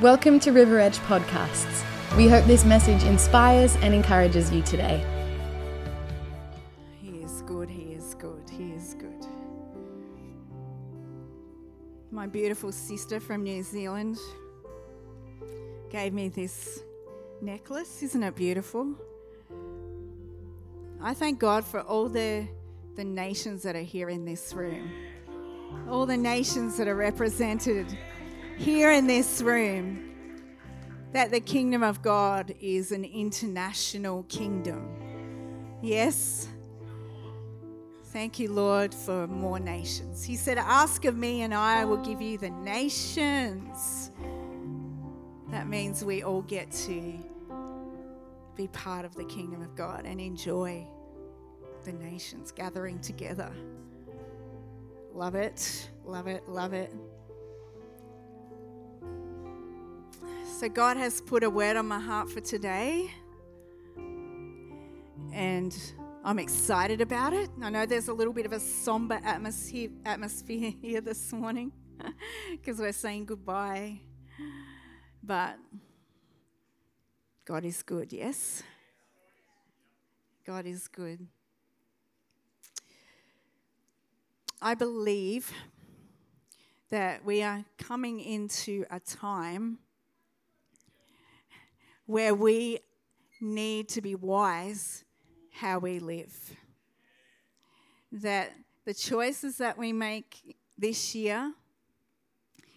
Welcome to River Edge Podcasts. We hope this message inspires and encourages you today. He is good, He is good, He is good. My beautiful sister from New Zealand gave me this necklace. Isn't it beautiful? I thank God for all the, the nations that are here in this room, all the nations that are represented here in this room that the kingdom of God is an international kingdom. Yes. Thank you, Lord, for more nations. He said, Ask of me, and I will give you the nations. That means we all get to be part of the kingdom of God and enjoy the nations gathering together. Love it, love it, love it. So, God has put a word on my heart for today, and I'm excited about it. I know there's a little bit of a somber atmosphere, atmosphere here this morning because we're saying goodbye, but God is good, yes? God is good. I believe that we are coming into a time where we need to be wise how we live. That the choices that we make this year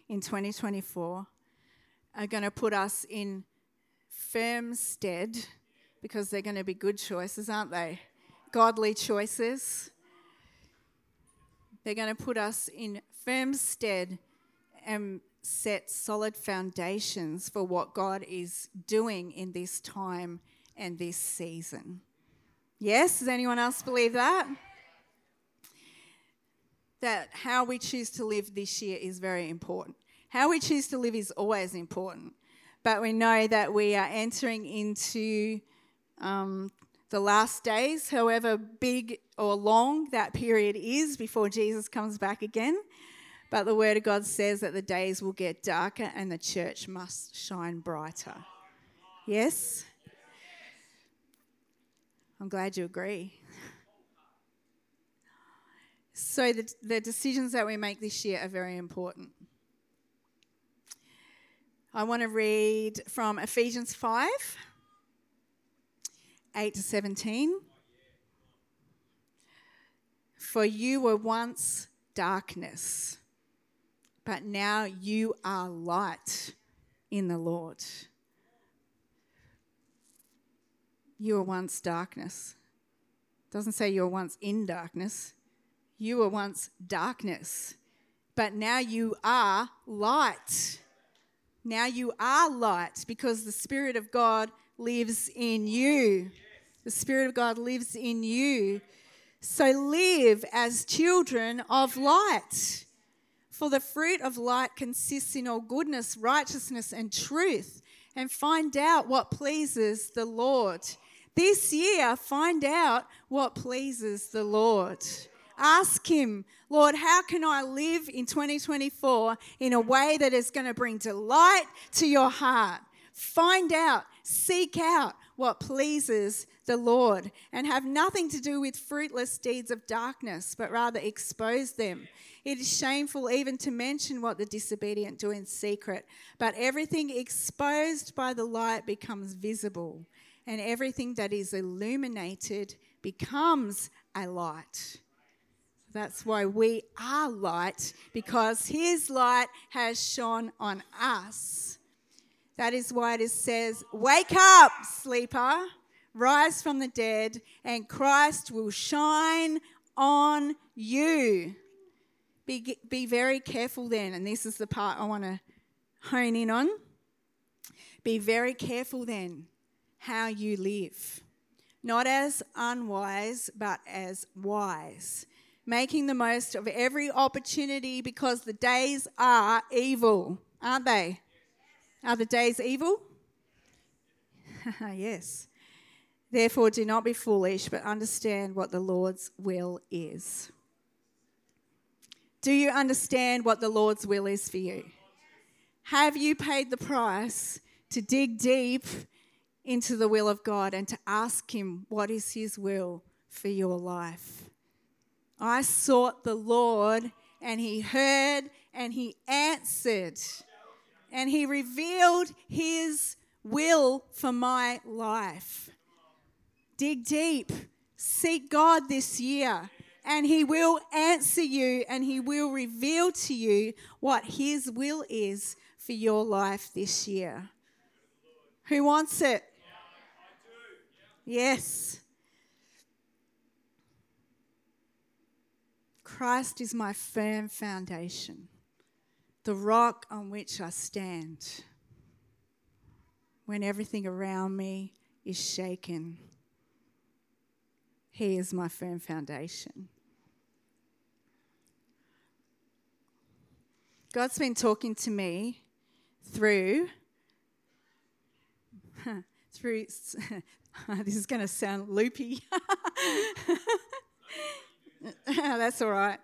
in 2024 are going to put us in firm stead because they're going to be good choices, aren't they? Godly choices. They're going to put us in firm stead and set solid foundations for what God is doing in this time and this season. Yes, does anyone else believe that? That how we choose to live this year is very important. How we choose to live is always important. But we know that we are entering into um, the last days, however big or long that period is before Jesus comes back again. But the Word of God says that the days will get darker and the church must shine brighter. Yes? I'm glad you agree. So, the, the decisions that we make this year are very important. I want to read from Ephesians 5 8 to 17. For you were once darkness but now you are light in the Lord. You were once darkness. Doesn't say you were once in darkness. You were once darkness, but now you are light. Now you are light because the Spirit of God lives in you. The Spirit of God lives in you. So live as children of light. For the fruit of light consists in all goodness, righteousness, and truth. And find out what pleases the Lord. This year, find out what pleases the Lord. Ask Him, Lord, how can I live in 2024 in a way that is going to bring delight to your heart? Find out, seek out what pleases the Lord, and have nothing to do with fruitless deeds of darkness, but rather expose them. It is shameful even to mention what the disobedient do in secret, but everything exposed by the light becomes visible, and everything that is illuminated becomes a light. That's why we are light, because His light has shone on us. That is why it says, Wake up, sleeper, rise from the dead, and Christ will shine on you. Be, be very careful then, and this is the part I want to hone in on. Be very careful then how you live, not as unwise, but as wise, making the most of every opportunity because the days are evil, aren't they? Are the days evil? yes. Therefore, do not be foolish, but understand what the Lord's will is. Do you understand what the Lord's will is for you? Have you paid the price to dig deep into the will of God and to ask Him what is His will for your life? I sought the Lord and He heard and He answered and He revealed His will for my life. Dig deep, seek God this year and He will answer you and He will reveal to you what His will is for your life this year. Who wants it? Yes. Christ is my firm foundation, the rock on which I stand when everything around me is shaken. He is my firm foundation. God's been talking to me through through this is going to sound loopy. That's all right.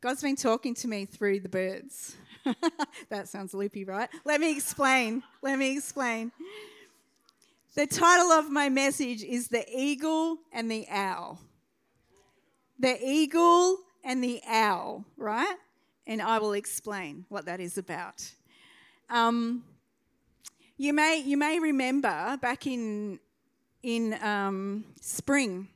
God's been talking to me through the birds. that sounds loopy, right? Let me explain. Let me explain. The title of my message is The Eagle and the Owl. The Eagle and the Owl, right? And I will explain what that is about. Um, you may you may remember back in in um, spring,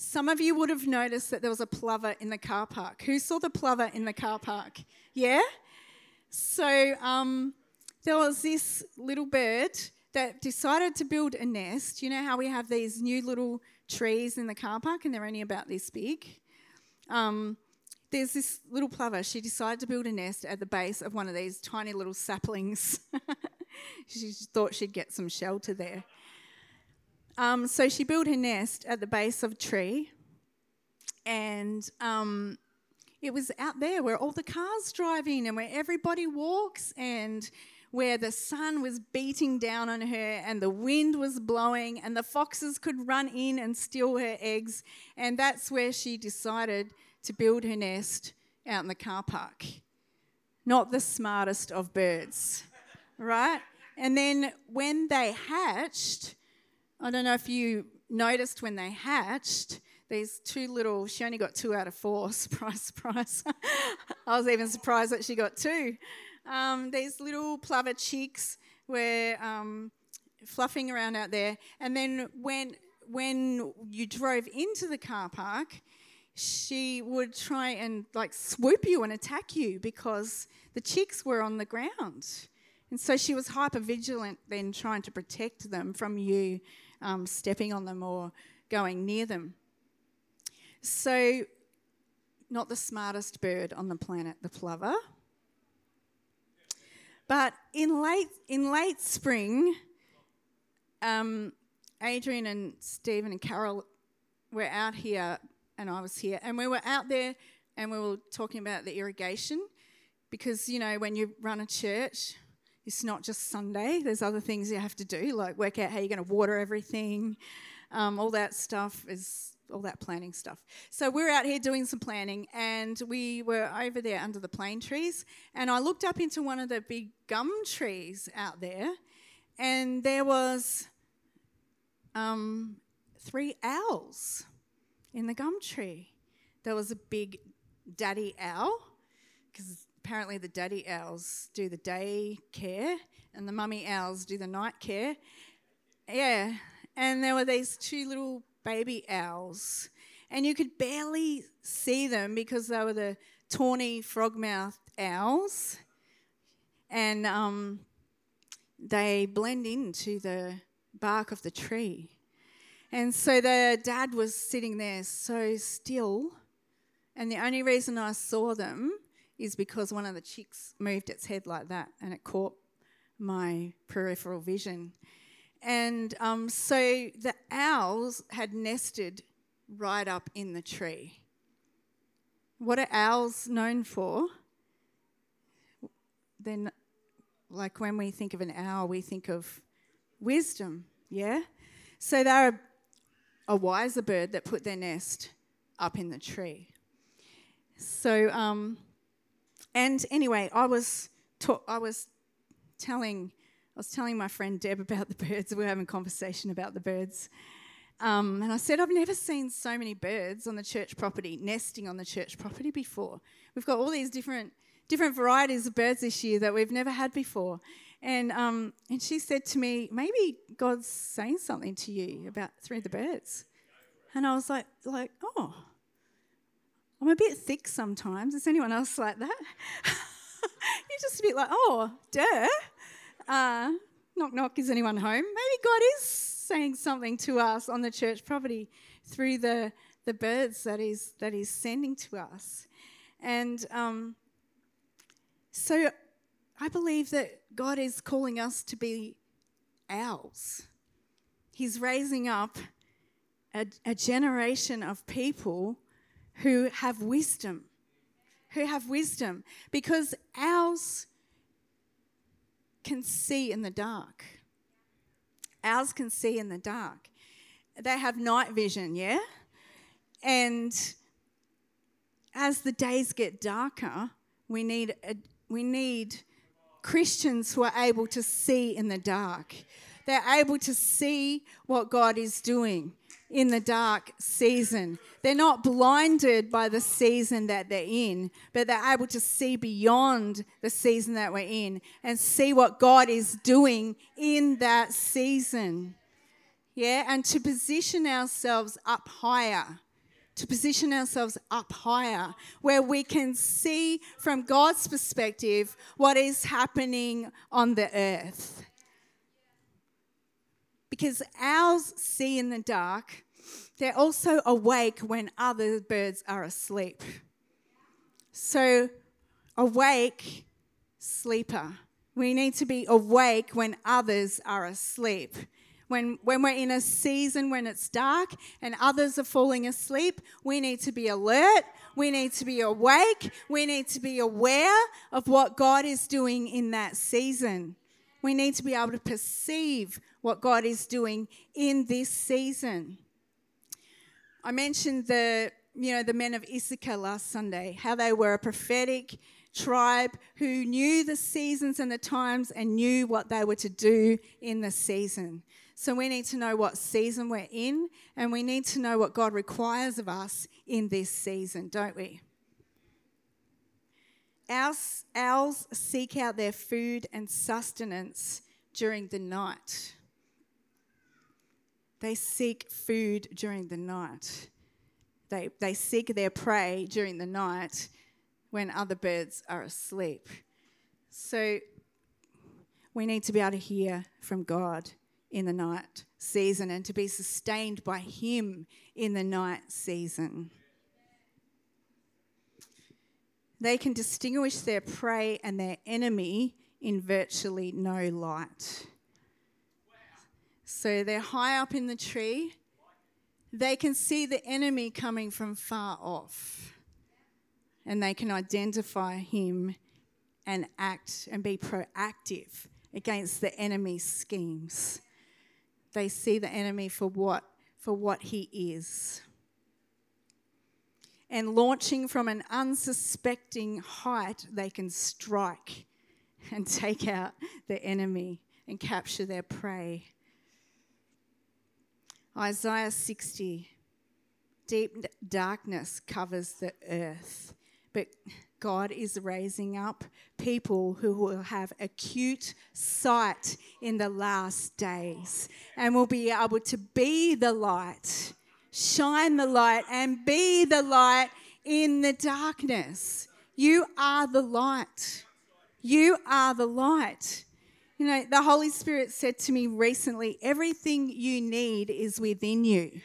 some of you would have noticed that there was a plover in the car park. Who saw the plover in the car park? Yeah. So um, there was this little bird that decided to build a nest. You know how we have these new little trees in the car park, and they're only about this big. Um, there's this little plover. She decided to build a nest at the base of one of these tiny little saplings. she thought she'd get some shelter there. Um, so she built her nest at the base of a tree, and um, it was out there where all the cars drive in and where everybody walks and where the sun was beating down on her and the wind was blowing and the foxes could run in and steal her eggs. And that's where she decided to build her nest out in the car park. Not the smartest of birds, right? And then when they hatched, I don't know if you noticed when they hatched, these two little, she only got two out of four. Surprise, surprise. I was even surprised that she got two. Um, these little plover chicks were um, fluffing around out there. And then when, when you drove into the car park, she would try and like swoop you and attack you because the chicks were on the ground. And so she was hyper vigilant then trying to protect them from you um, stepping on them or going near them. So, not the smartest bird on the planet, the plover. But in late, in late spring, um, Adrian and Stephen and Carol were out here, and I was here, and we were out there and we were talking about the irrigation because, you know, when you run a church, it's not just Sunday, there's other things you have to do, like work out how you're going to water everything. Um, all that stuff is all that planning stuff. So we're out here doing some planning, and we were over there under the plane trees, and I looked up into one of the big gum trees out there, and there was um, three owls in the gum tree. There was a big daddy owl, because apparently the daddy owls do the day care and the mummy owls do the night care. Yeah, and there were these two little baby owls, and you could barely see them because they were the tawny frog-mouthed owls, and um, they blend into the bark of the tree. And so the dad was sitting there so still, and the only reason I saw them is because one of the chicks moved its head like that and it caught my peripheral vision. And um, so the owls had nested right up in the tree. What are owls known for? Then, like when we think of an owl, we think of wisdom, yeah? So they're a, a wiser bird that put their nest up in the tree. So, um, and anyway, I was ta- I was telling I was telling my friend Deb about the birds. We were having a conversation about the birds. Um, and I said, I've never seen so many birds on the church property, nesting on the church property before. We've got all these different different varieties of birds this year that we've never had before. And um, and she said to me, maybe God's saying something to you about through the birds. And I was like, like, oh, I'm a bit thick sometimes. Is anyone else like that? You're just a bit like, oh, duh. Uh, knock, knock, is anyone home? Maybe God is saying something to us on the church property through the, the birds that he's, that he's sending to us. And um, so I believe that God is calling us to be owls. He's raising up a, a generation of people who have wisdom, who have wisdom, because owls can see in the dark. Owls can see in the dark. They have night vision, yeah? And as the days get darker, we need, a, we need Christians who are able to see in the dark. They're able to see what God is doing in the dark season. They're not blinded by the season that they're in, but they're able to see beyond the season that we're in and see what God is doing in that season. Yeah, and to position ourselves up higher. To position ourselves up higher, where we can see from God's perspective what is happening on the earth because owls see in the dark. They're also awake when other birds are asleep. So, awake, sleeper. We need to be awake when others are asleep. When, when we're in a season when it's dark and others are falling asleep, we need to be alert. We need to be awake. We need to be aware of what God is doing in that season. We need to be able to perceive what God is doing in this season. I mentioned the you know the men of Issachar last Sunday, how they were a prophetic tribe who knew the seasons and the times and knew what they were to do in the season. So we need to know what season we're in and we need to know what God requires of us in this season, don't we? Owls, owls seek out their food and sustenance during the night. They seek food during the night. They, they seek their prey during the night when other birds are asleep. So we need to be able to hear from God in the night season and to be sustained by Him in the night season. They can distinguish their prey and their enemy in virtually no light. So they're high up in the tree. They can see the enemy coming from far off. And they can identify him and act and be proactive against the enemy's schemes. They see the enemy for what for what he is. And launching from an unsuspecting height, they can strike and take out the enemy and capture their prey. Isaiah 60 Deep darkness covers the earth, but God is raising up people who will have acute sight in the last days and will be able to be the light, shine the light, and be the light in the darkness. You are the light. You are the light. You know, the Holy Spirit said to me recently everything you need is within you.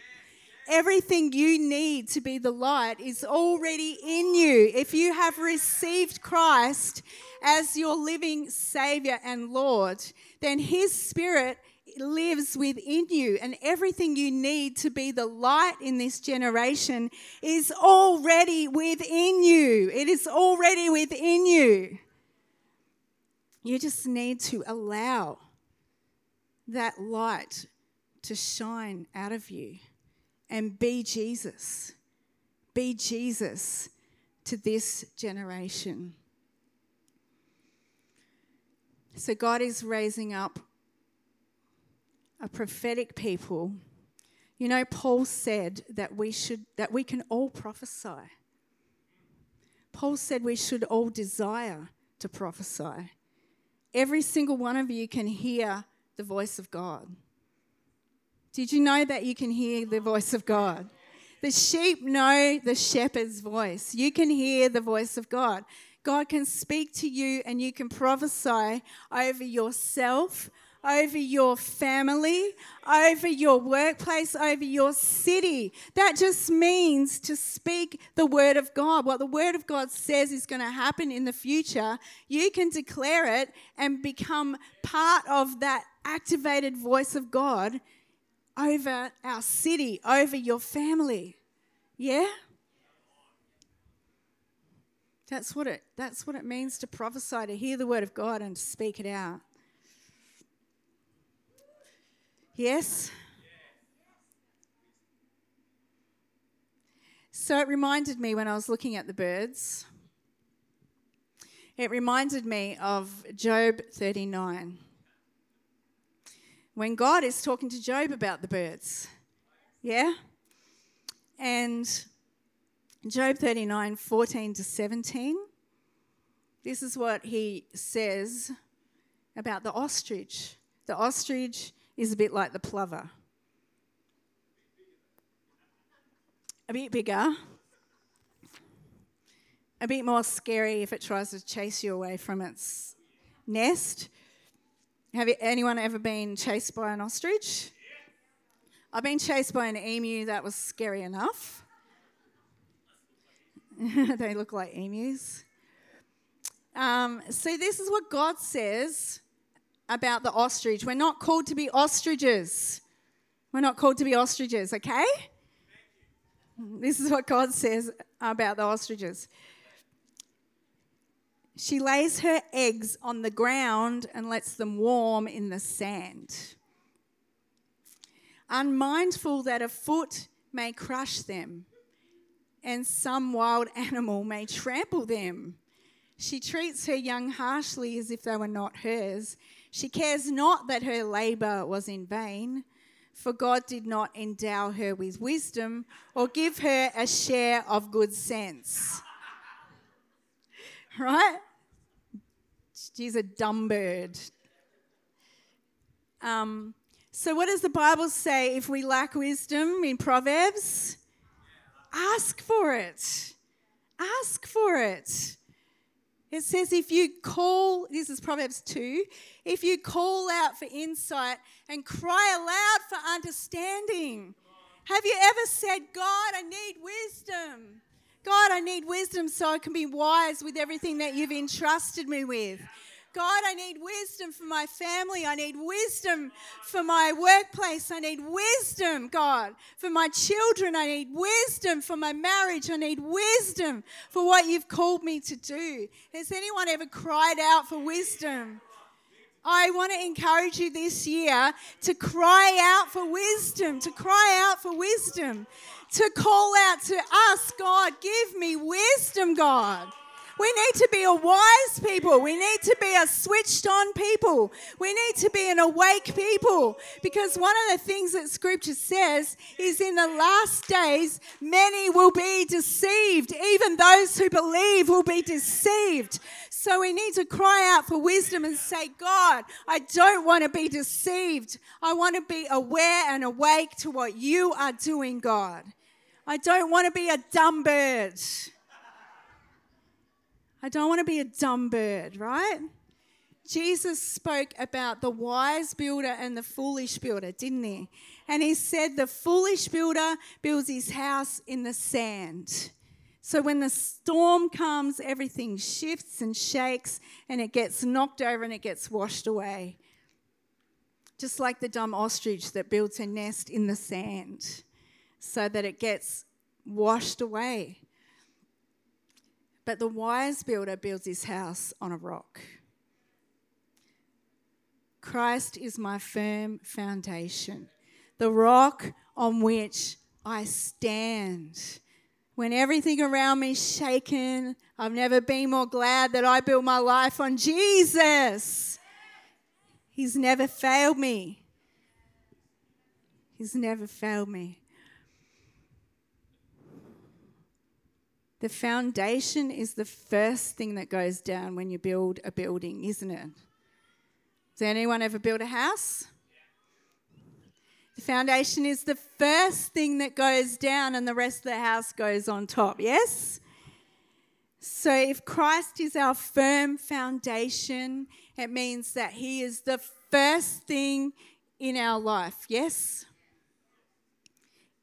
Everything you need to be the light is already in you. If you have received Christ as your living Savior and Lord, then His Spirit lives within you, and everything you need to be the light in this generation is already within you. It is already within you. You just need to allow that light to shine out of you and be Jesus. Be Jesus to this generation. So God is raising up a prophetic people. You know, Paul said that we should that we can all prophesy. Paul said we should all desire to prophesy. Every single one of you can hear the voice of God. Did you know that you can hear the voice of God? The sheep know the shepherd's voice. You can hear the voice of God. God can speak to you and you can prophesy over yourself, over your family, over your workplace, over your city. That just means to speak the word of God. What the word of God says is going to happen in the future, you can declare it and become part of that activated voice of God over our city, over your family. Yeah? That's what it that's what it means to prophesy, to hear the word of God and to speak it out. Yes? So it reminded me when I was looking at the birds, it reminded me of Job 39. When God is talking to Job about the birds. Yeah? And Job 39 14 to 17. This is what he says about the ostrich. The ostrich is a bit like the plover. A bit bigger, a bit more scary if it tries to chase you away from its nest. Have you, anyone ever been chased by an ostrich? I've been chased by an emu, that was scary enough. they look like emus. Um, so, this is what God says about the ostrich. We're not called to be ostriches. We're not called to be ostriches, okay? This is what God says about the ostriches. She lays her eggs on the ground and lets them warm in the sand. Unmindful that a foot may crush them and some wild animal may trample them. She treats her young harshly as if they were not hers she cares not that her labor was in vain, for God did not endow her with wisdom or give her a share of good sense. Right? She's a dumb bird. Um, so, what does the Bible say if we lack wisdom in Proverbs? Ask for it. Ask for it. It says, if you call, this is Proverbs 2, if you call out for insight and cry aloud for understanding. Have you ever said, God, I need wisdom? God, I need wisdom so I can be wise with everything that you've entrusted me with. God, I need wisdom for my family. I need wisdom for my workplace. I need wisdom, God, for my children. I need wisdom for my marriage. I need wisdom for what you've called me to do. Has anyone ever cried out for wisdom? I want to encourage you this year to cry out for wisdom, to cry out for wisdom, to call out to us, God, give me wisdom, God. We need to be a wise people. We need to be a switched on people. We need to be an awake people. Because one of the things that scripture says is in the last days, many will be deceived. Even those who believe will be deceived. So we need to cry out for wisdom and say, God, I don't want to be deceived. I want to be aware and awake to what you are doing, God. I don't want to be a dumb bird. I don't want to be a dumb bird, right? Jesus spoke about the wise builder and the foolish builder, didn't he? And he said the foolish builder builds his house in the sand. So when the storm comes, everything shifts and shakes and it gets knocked over and it gets washed away. Just like the dumb ostrich that builds her nest in the sand so that it gets washed away. But the wise builder builds his house on a rock. Christ is my firm foundation, the rock on which I stand. When everything around me is shaken, I've never been more glad that I built my life on Jesus. He's never failed me. He's never failed me. The foundation is the first thing that goes down when you build a building, isn't it? Does anyone ever build a house? The foundation is the first thing that goes down, and the rest of the house goes on top, yes? So, if Christ is our firm foundation, it means that He is the first thing in our life, yes?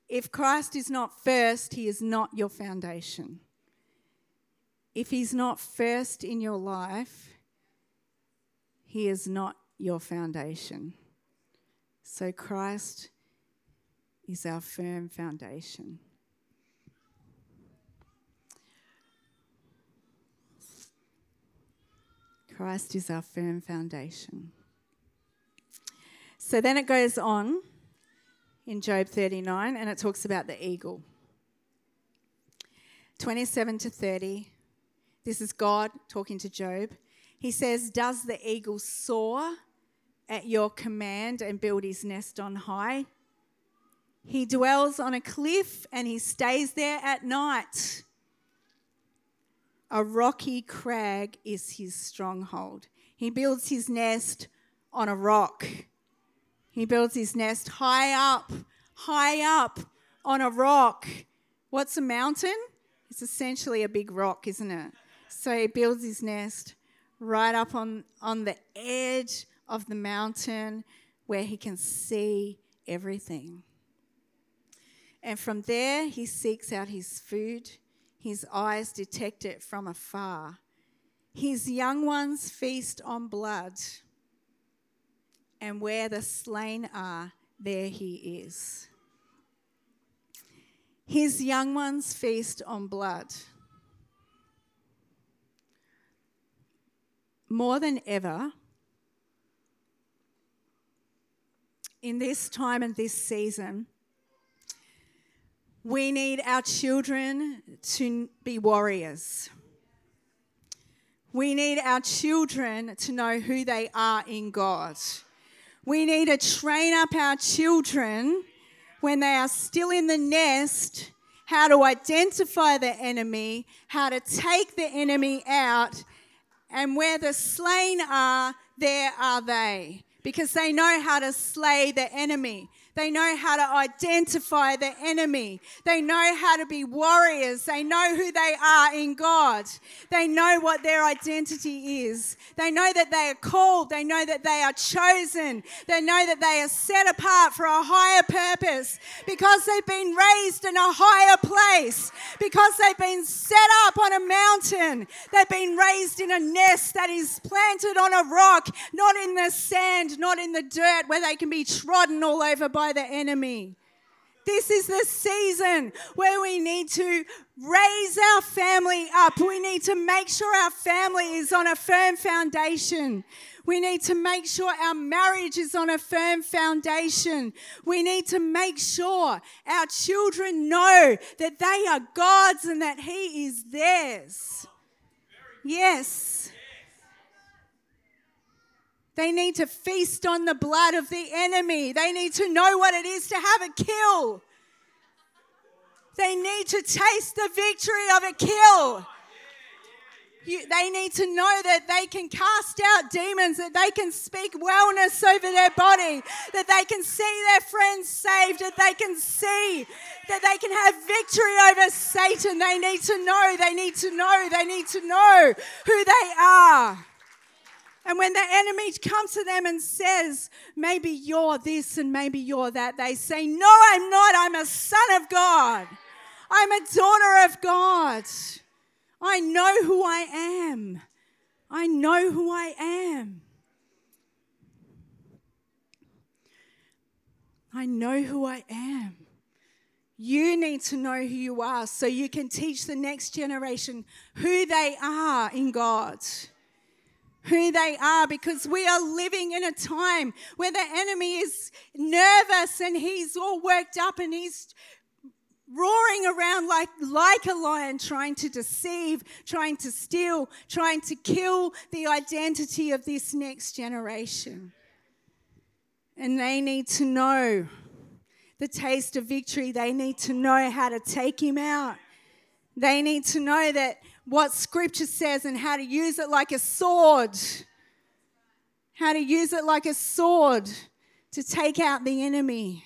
If Christ is not first, He is not your foundation. If He's not first in your life, He is not your foundation. So, Christ is our firm foundation. Christ is our firm foundation. So then it goes on in Job 39 and it talks about the eagle. 27 to 30. This is God talking to Job. He says, Does the eagle soar at your command and build his nest on high? He dwells on a cliff and he stays there at night. A rocky crag is his stronghold. He builds his nest on a rock. He builds his nest high up, high up on a rock. What's a mountain? It's essentially a big rock, isn't it? So he builds his nest right up on, on the edge of the mountain where he can see everything. And from there, he seeks out his food his eyes detect it from afar. His young ones feast on blood, and where the slain are, there he is. His young ones feast on blood. More than ever, in this time and this season, we need our children to be warriors. We need our children to know who they are in God. We need to train up our children when they are still in the nest how to identify the enemy, how to take the enemy out, and where the slain are, there are they. Because they know how to slay the enemy. They know how to identify the enemy. They know how to be warriors. They know who they are in God. They know what their identity is. They know that they are called. They know that they are chosen. They know that they are set apart for a higher purpose because they've been raised in a higher place, because they've been set up on a mountain. They've been raised in a nest that is planted on a rock, not in the sand, not in the dirt where they can be trodden all over by by the enemy. This is the season where we need to raise our family up. We need to make sure our family is on a firm foundation. We need to make sure our marriage is on a firm foundation. We need to make sure our children know that they are God's and that He is theirs. Yes. They need to feast on the blood of the enemy. They need to know what it is to have a kill. They need to taste the victory of a kill. You, they need to know that they can cast out demons, that they can speak wellness over their body, that they can see their friends saved, that they can see that they can have victory over Satan. They need to know, they need to know, they need to know who they are. And when the enemy comes to them and says, maybe you're this and maybe you're that, they say, No, I'm not. I'm a son of God. I'm a daughter of God. I know who I am. I know who I am. I know who I am. You need to know who you are so you can teach the next generation who they are in God who they are because we are living in a time where the enemy is nervous and he's all worked up and he's roaring around like, like a lion, trying to deceive, trying to steal, trying to kill the identity of this next generation. And they need to know the taste of victory. They need to know how to take him out. They need to know that what scripture says and how to use it like a sword. How to use it like a sword to take out the enemy.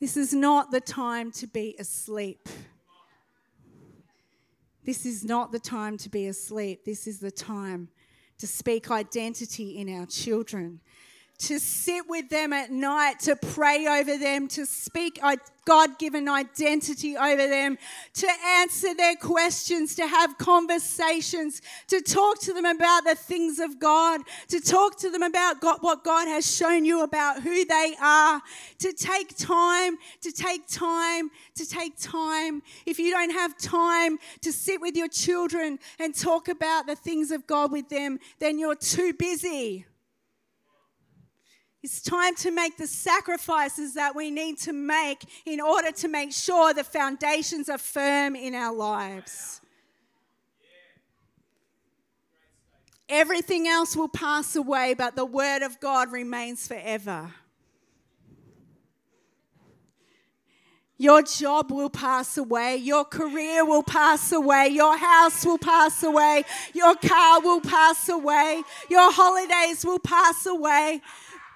This is not the time to be asleep. This is not the time to be asleep. This is the time to speak identity in our children, to sit with them at night, to pray over them, to speak God given identity over them, to answer their questions, to have conversations, to talk to them about the things of God, to talk to them about God, what God has shown you about who they are, to take time, to take time, to take time. If you don't have time to sit with your children and talk about the things of God with them, then you're too busy. It's time to make the sacrifices that we need to make in order to make sure the foundations are firm in our lives. Everything else will pass away, but the Word of God remains forever. Your job will pass away. Your career will pass away. Your house will pass away. Your car will pass away. Your holidays will pass away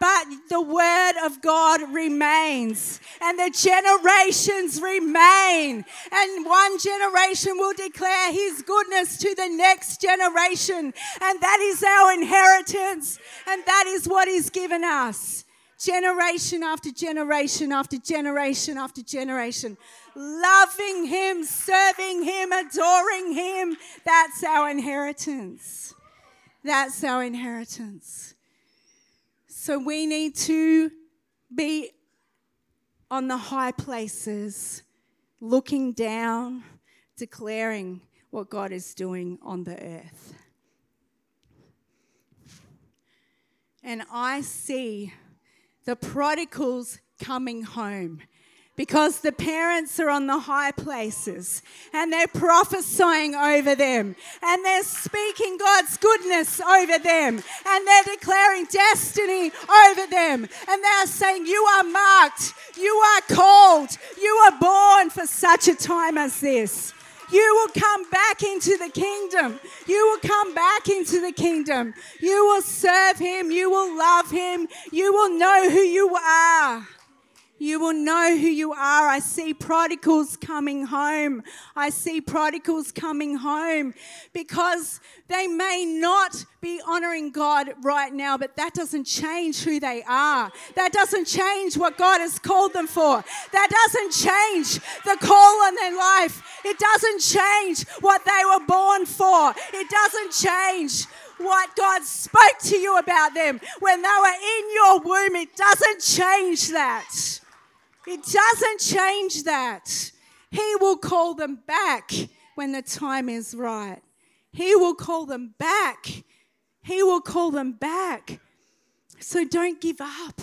but the word of God remains and the generations remain. And one generation will declare his goodness to the next generation. And that is our inheritance. And that is what he's given us. Generation after generation after generation after generation. Loving him, serving him, adoring him. That's our inheritance. That's our inheritance. So we need to be on the high places, looking down, declaring what God is doing on the earth. And I see the prodigals coming home because the parents are on the high places and they're prophesying over them and they're speaking God's goodness over them and they're declaring destiny over them and they're saying, You are marked, you are called, you are born for such a time as this. You will come back into the kingdom. You will come back into the kingdom. You will serve Him. You will love Him. You will know who you are. You will know who you are. I see prodigals coming home. I see prodigals coming home because they may not be honoring God right now, but that doesn't change who they are. That doesn't change what God has called them for. That doesn't change the call on their life. It doesn't change what they were born for. It doesn't change what God spoke to you about them when they were in your womb. It doesn't change that. It doesn't change that. He will call them back when the time is right. He will call them back. He will call them back. So don't give up.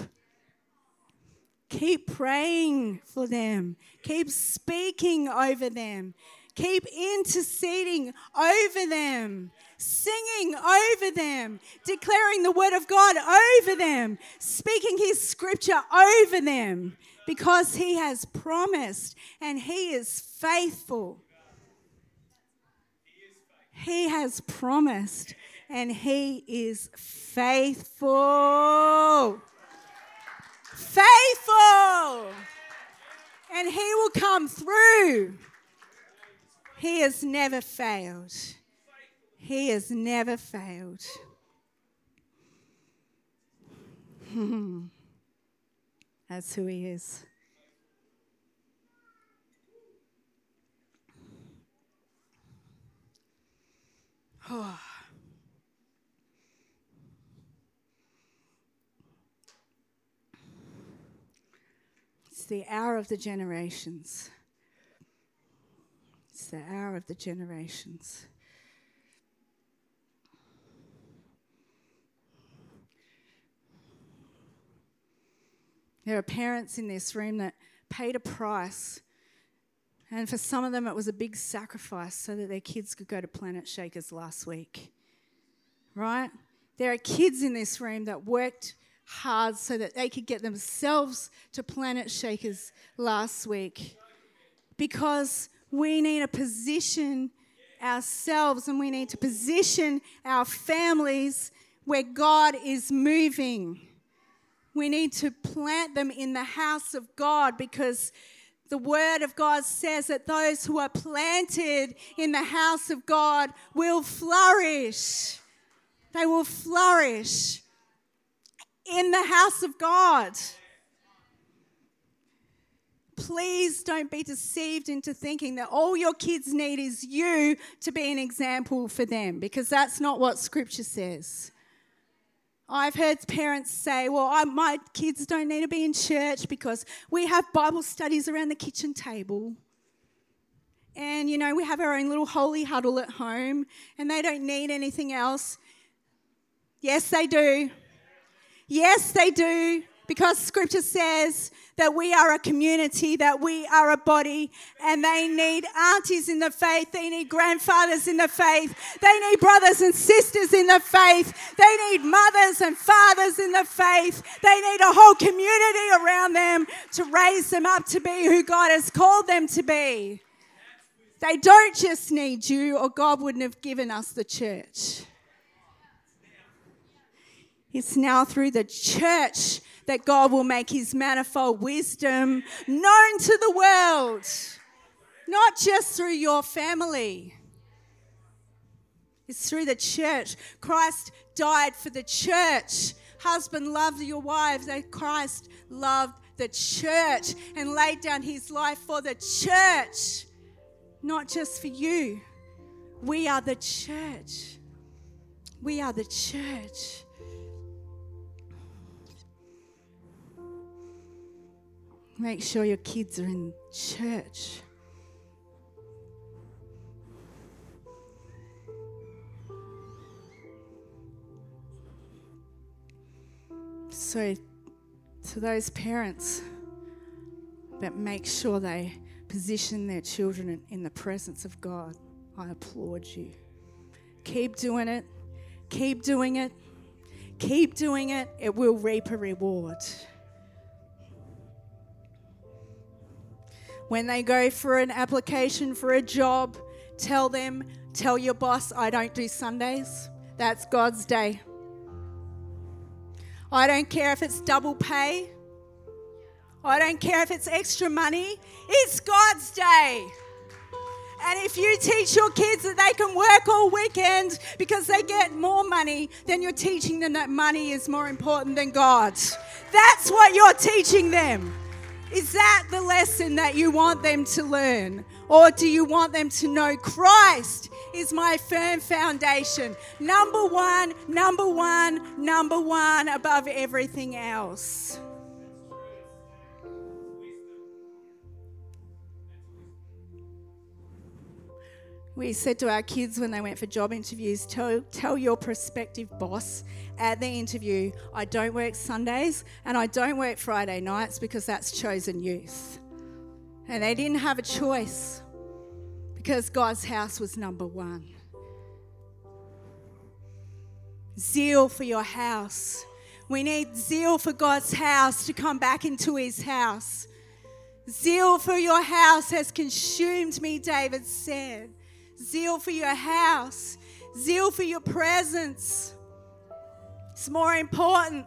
Keep praying for them. Keep speaking over them. Keep interceding over them, singing over them, declaring the word of God over them, speaking his scripture over them because he has promised and he is faithful. He has promised and he is faithful. Faithful. And he will come through. He has never failed. He has never failed. Hmm. That's who He is. Oh. It's the hour of the generations. It's the hour of the generations. There are parents in this room that paid a price. And for some of them, it was a big sacrifice so that their kids could go to Planetshakers last week. Right? There are kids in this room that worked hard so that they could get themselves to Planetshakers last week because we need to position ourselves and we need to position our families where God is moving. We need to plant them in the house of God because the word of God says that those who are planted in the house of God will flourish. They will flourish in the house of God. Please don't be deceived into thinking that all your kids need is you to be an example for them because that's not what scripture says. I've heard parents say, Well, I, my kids don't need to be in church because we have Bible studies around the kitchen table. And, you know, we have our own little holy huddle at home and they don't need anything else. Yes, they do. Yes, they do. Because scripture says that we are a community, that we are a body, and they need aunties in the faith, they need grandfathers in the faith, they need brothers and sisters in the faith, they need mothers and fathers in the faith, they need a whole community around them to raise them up to be who God has called them to be. They don't just need you, or God wouldn't have given us the church. It's now through the church that God will make his manifold wisdom known to the world, not just through your family. It's through the church. Christ died for the church. Husband, love your wives. Christ loved the church and laid down his life for the church, not just for you. We are the church. We are the church. Make sure your kids are in church. So, to those parents that make sure they position their children in the presence of God, I applaud you. Keep doing it. Keep doing it. Keep doing it. It will reap a reward. When they go for an application for a job, tell them, tell your boss, I don't do Sundays. That's God's day. I don't care if it's double pay. I don't care if it's extra money. It's God's day. And if you teach your kids that they can work all weekend because they get more money, then you're teaching them that money is more important than God. That's what you're teaching them. Is that the lesson that you want them to learn? Or do you want them to know Christ is my firm foundation? Number one, number one, number one above everything else. We said to our kids when they went for job interviews tell, tell your prospective boss at the interview, I don't work Sundays and I don't work Friday nights because that's chosen youth. And they didn't have a choice because God's house was number one. Zeal for your house. We need zeal for God's house to come back into his house. Zeal for your house has consumed me, David said zeal for your house, zeal for your presence. It's more important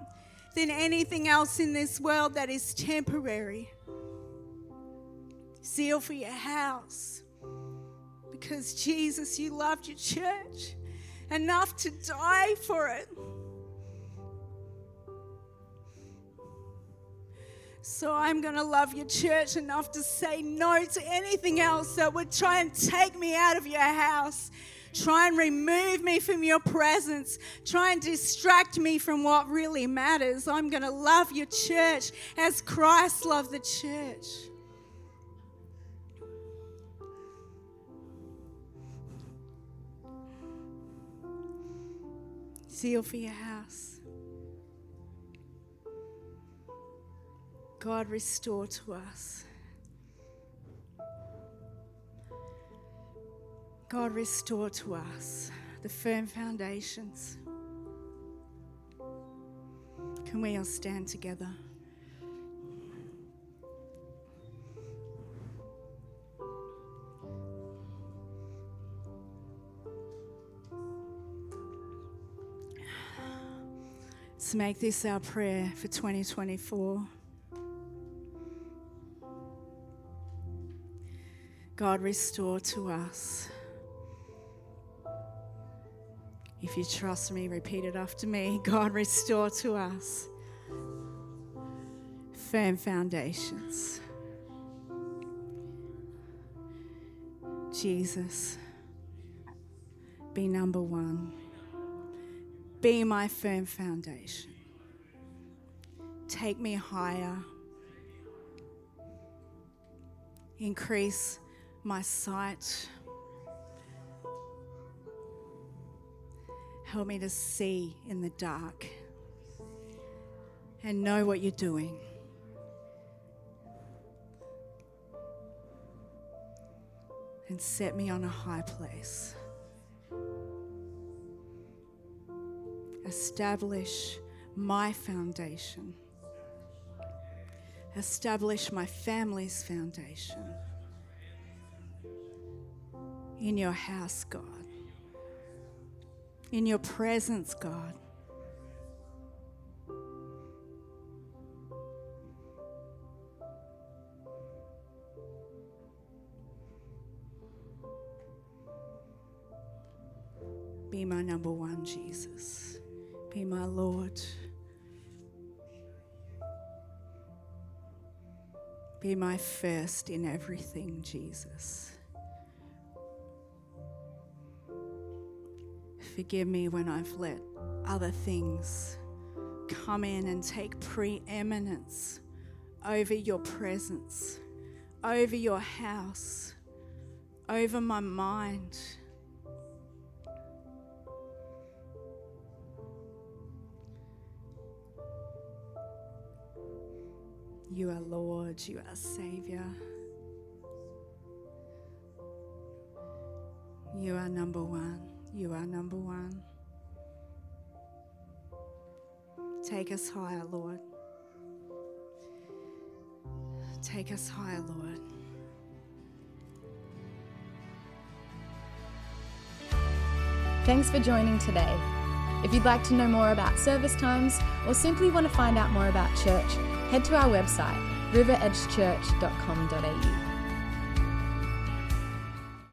than anything else in this world that is temporary. Zeal for your house. Because Jesus, you loved your church enough to die for it. So I'm going to love your church enough to say no to anything else that would try and take me out of your house. Try and remove me from your presence. Try and distract me from what really matters. I'm going to love your church as Christ loved the church. Zeal for your house. God, restore to us. God, restore to us the firm foundations. Can we all stand together? Let's make this our prayer for 2024. God, restore to us. If you trust me, repeat it after me. God, restore to us firm foundations. Jesus, be number one. Be my firm foundation. Take me higher. Increase my sight. Help me to see in the dark and know what you're doing. And set me on a high place. Establish my foundation. Establish my family's foundation in your house, God. In your presence, God. Be my number one, Jesus. Be my Lord. Be my first in everything, Jesus. Forgive me when I've let other things come in and take preeminence over your presence, over your house, over my mind. You are Lord, you are Savior. You are number one. You are number one. Take us higher, Lord. Take us higher, Lord. Thanks for joining today. If you'd like to know more about service times or simply want to find out more about church, head to our website, riveredgechurch.com.au.